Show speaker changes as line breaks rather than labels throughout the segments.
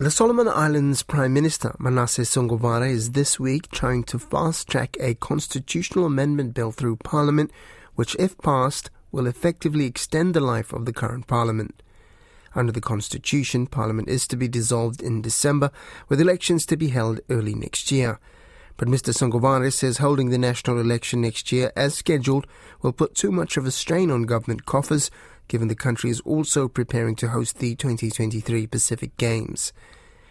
The Solomon Islands Prime Minister Manasseh Sogavare is this week trying to fast track a constitutional amendment bill through Parliament, which, if passed, will effectively extend the life of the current Parliament. Under the Constitution, Parliament is to be dissolved in December, with elections to be held early next year. But Mr. Sogavare says holding the national election next year as scheduled will put too much of a strain on government coffers, given the country is also preparing to host the 2023 Pacific Games.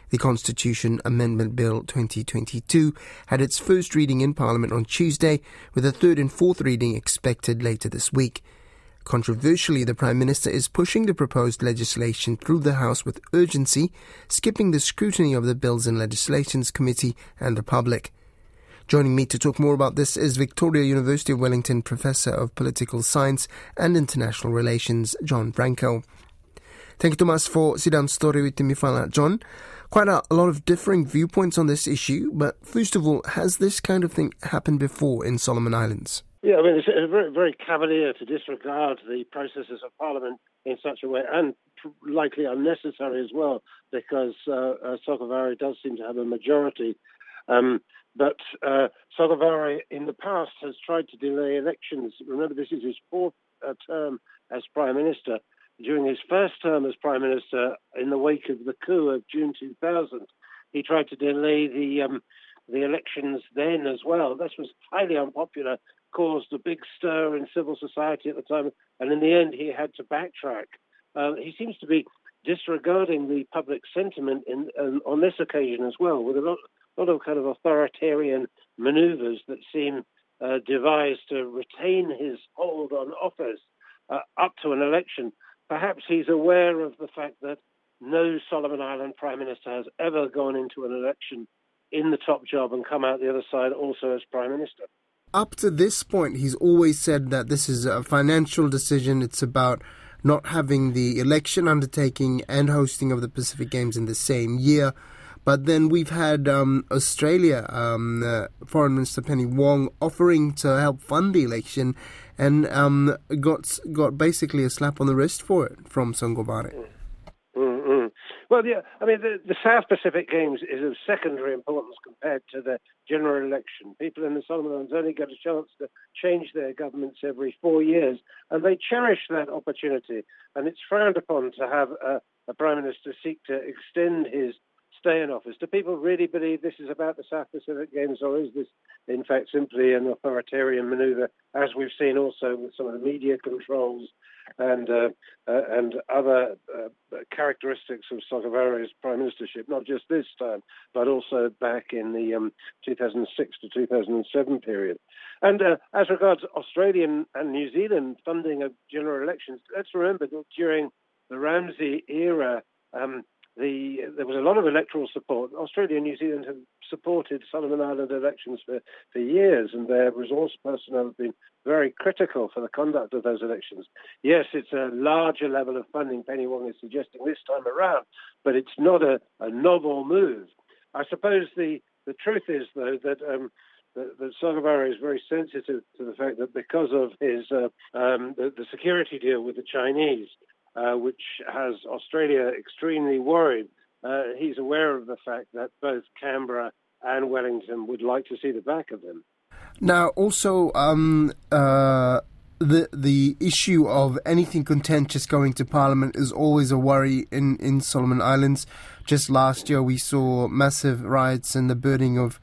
The Constitution Amendment Bill 2022 had its first reading in Parliament on Tuesday, with a third and fourth reading expected later this week. Controversially, the Prime Minister is pushing the proposed legislation through the House with urgency, skipping the scrutiny of the Bills and Legislations Committee and the public. Joining me to talk more about this is Victoria University of Wellington Professor of Political Science and International Relations, Jon Fraenkel. Thank you, Thomas, for sitting down story with me, John. Quite a, a lot of differing viewpoints on this issue, but first of all, has this kind of thing happened before in Solomon Islands?
Yeah, I mean, it's very, very cavalier to disregard the processes of Parliament in such a way, and likely unnecessary as well, because uh, uh, does seem to have a majority. Um, but uh, in the past has tried to delay elections. Remember, this is his fourth uh, term as Prime Minister. During his first term as Prime Minister, in the wake of the coup of June 2000, he tried to delay the um, the elections then as well. This was highly unpopular caused a big stir in civil society at the time, and in the end, he had to backtrack. Uh, he seems to be disregarding the public sentiment in, um, on this occasion as well, with a lot, lot of kind of authoritarian maneuvers that seem uh, devised to retain his hold on office uh, up to an election. Perhaps he's aware of the fact that no Solomon Island Prime Minister has ever gone into an election in the top job and come out the other side also as Prime Minister
up to this point, he's always said that this is a financial decision. It's about not having the election undertaking and hosting of the Pacific Games in the same year. But then we've had um, Australia, um, uh, Foreign Minister Penny Wong, offering to help fund the election, and um, got got basically a slap on the wrist for it from Sogavare.
Well, yeah, I mean, the, the, South Pacific Games is of secondary importance compared to the general election. People in the Solomon Islands only get a chance to change their governments every four years, and they cherish that opportunity. And it's frowned upon to have a, a prime minister seek to extend his stay in office. Do people really believe this is about the South Pacific Games, or is this, in fact, simply an authoritarian maneuver, as we've seen also with some of the media controls and uh, uh, and other uh, characteristics of Sogavare's prime ministership, not just this time, but also back in the um, 2006 to 2007 period. And uh, as regards Australian and New Zealand funding of general elections, let's remember that during the RAMSI era, um, the, there was a lot of electoral support. Australia and New Zealand have supported Solomon Island elections for, for years, and their resource personnel have been very critical for the conduct of those elections. Yes, it's a larger level of funding Penny Wong is suggesting this time around, but it's not a, a novel move. I suppose the, the truth is, though, that um, that, that Sogavare is very sensitive to the fact that because of his uh, um, the, the, security deal with the Chinese, which has Australia extremely worried. Uh, he's aware of the fact that both Canberra and Wellington would like to see the back of him.
Now, also, um, uh, the the issue of anything contentious going to Parliament is always a worry in, in Solomon Islands. Just last year, we saw massive riots and the burning of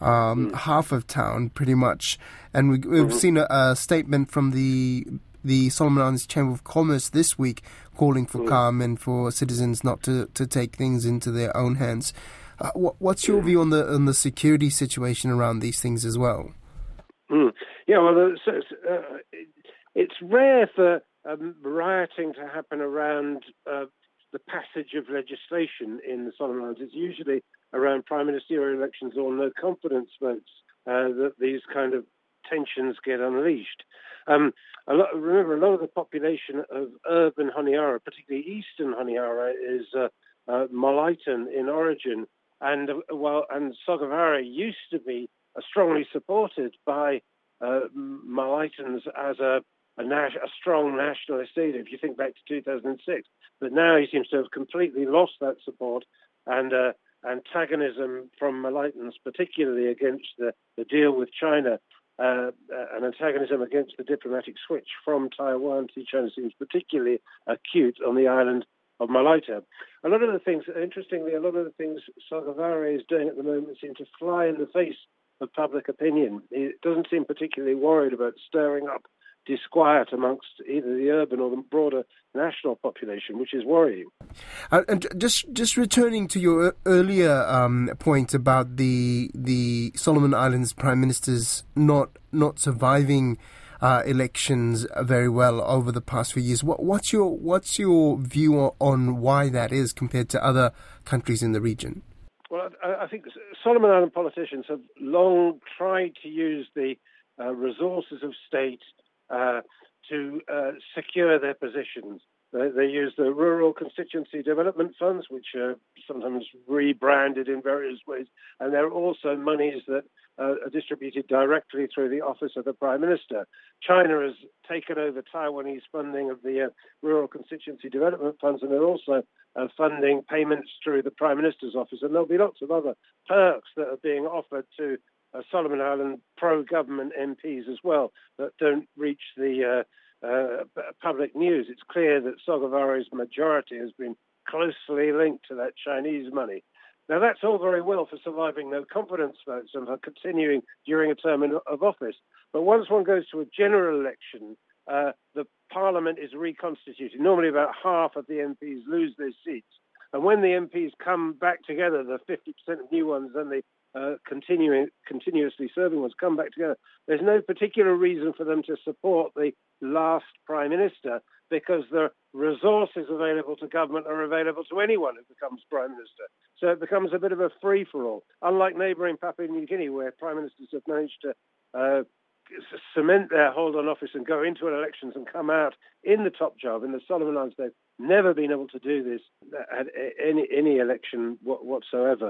um, mm. half of town, pretty much. And we, have mm-hmm. seen a, a, statement from the the Solomon Islands Chamber of Commerce this week calling for mm. calm and for citizens not to, to take things into their own hands. Uh, what, what's your view on the on the security situation around these things as well?
Mm. Yeah, well, uh, it's rare for um, rioting to happen around uh, the passage of legislation in the Solomon Islands. It's usually around prime ministerial elections or no confidence votes uh, that these kind of tensions get unleashed. Um, a lot, remember, a lot of the population of urban Honiara, particularly eastern Honiara, is uh, uh, Malaitan in origin, and uh, well, and Sogavare used to be strongly supported by uh, as a a, nas- a, strong nationalist leader. If you think back to 2006, but now he seems to have completely lost that support and uh, antagonism from Malaitans, particularly against the, the deal with China, uh, an antagonism against the diplomatic switch from Taiwan to China seems particularly acute on the island of Malaita. A lot of the things, interestingly, a lot of the things Sogavare is doing at the moment seem to fly in the face of public opinion. He doesn't seem particularly worried about stirring up disquiet amongst either the urban or the broader national population, which is worrying.
Uh, and just just returning to your earlier um, point about the the Solomon Islands prime ministers not not surviving. Uh, elections very well over the past few years. What, what's your what's your view on why that is compared to other countries in the region?
Well, I, I think Solomon Island politicians have long tried to use the uh, resources of state to uh, secure their positions. They, they, use the rural constituency development funds, which are sometimes rebranded in various ways, and there are also monies that uh, are distributed directly through the office of the prime minister. China has taken over Taiwanese funding of the uh, rural constituency development funds, and they're also uh, funding payments through the prime minister's office. And there'll be lots of other perks that are being offered to uh, Solomon Island pro-government MPs as well that don't reach the uh, uh, public news. It's clear that Sogavare's majority has been closely linked to that Chinese money. Now, that's all very well for surviving no confidence votes and for continuing during a term of office. But once one goes to a general election, uh, the parliament is reconstituted. Normally, about half of the MPs lose their seats. And when the MPs come back together, the 50% of new ones and the uh, continuing, continuously serving ones come back together. There's no particular reason for them to support the last prime minister because the resources available to government are available to anyone who becomes prime minister. So it becomes a bit of a free for all. Unlike neighbouring Papua New Guinea, where prime ministers have managed to uh, cement their hold on office and go into elections and come out in the top job. In the Solomon Islands, they've never been able to do this at any any election whatsoever.